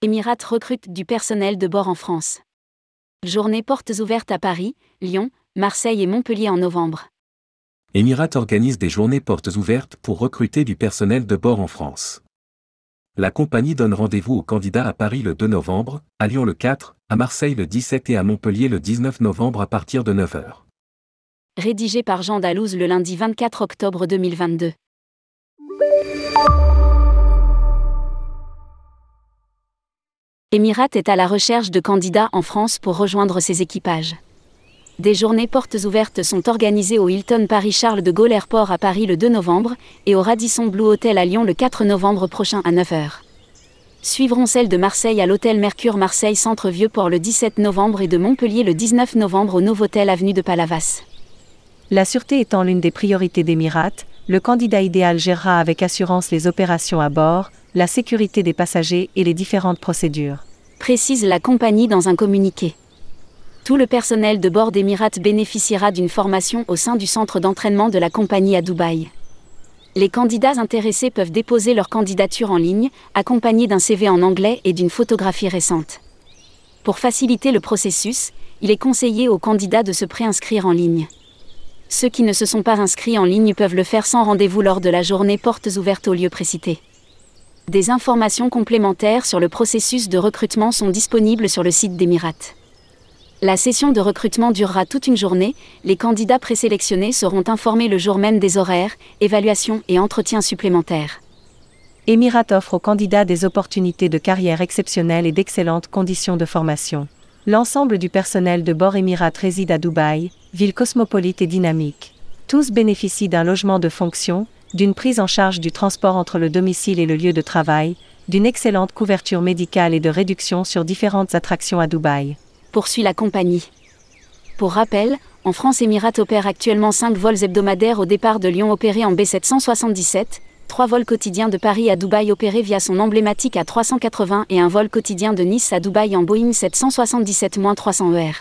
Emirates recrute du personnel de bord en France. Journée portes ouvertes à Paris, Lyon, Marseille et Montpellier en novembre. Emirates organise des journées portes ouvertes pour recruter du personnel de bord en France. La compagnie donne rendez-vous aux candidats à Paris le 2 novembre, à Lyon le 4, à Marseille le 17 et à Montpellier le 19 novembre à partir de 9h. Rédigé par Jean Dalouse le lundi 24 octobre 2022. Emirates est à la recherche de candidats en France pour rejoindre ses équipages. Des journées portes ouvertes sont organisées au Hilton Paris Charles de Gaulle Airport à Paris le 2 novembre et au Radisson Blue Hotel à Lyon le 4 novembre prochain à 9h. Suivront celles de Marseille à l'hôtel Mercure Marseille Centre Vieux-Port le 17 novembre et de Montpellier le 19 novembre au Novotel avenue de Palavas. La sûreté étant l'une des priorités d'Emirates, le candidat idéal gérera avec assurance les opérations à bord, la sécurité des passagers et les différentes procédures. Précise la compagnie dans un communiqué. Tout le personnel de bord d'Emirates bénéficiera d'une formation au sein du centre d'entraînement de la compagnie à Dubaï. Les candidats intéressés peuvent déposer leur candidature en ligne, accompagnés d'un CV en anglais et d'une photographie récente. Pour faciliter le processus, il est conseillé aux candidats de se préinscrire en ligne. Ceux qui ne se sont pas inscrits en ligne peuvent le faire sans rendez-vous lors de la journée portes ouvertes au lieu précité. Des informations complémentaires sur le processus de recrutement sont disponibles sur le site d'Emirates. La session de recrutement durera toute une journée, les candidats présélectionnés seront informés le jour même des horaires, évaluations et entretiens supplémentaires. Emirates offre aux candidats des opportunités de carrière exceptionnelles et d'excellentes conditions de formation. L'ensemble du personnel de bord Emirates réside à Dubaï, ville cosmopolite et dynamique. Tous bénéficient d'un logement de fonction, d'une prise en charge du transport entre le domicile et le lieu de travail, d'une excellente couverture médicale et de réduction sur différentes attractions à Dubaï. Poursuit la compagnie. Pour rappel, en France Emirates opère actuellement 5 vols hebdomadaires au départ de Lyon opérés en B777, 3 vols quotidiens de Paris à Dubaï opérés via son emblématique A380 et un vol quotidien de Nice à Dubaï en Boeing 777-300ER.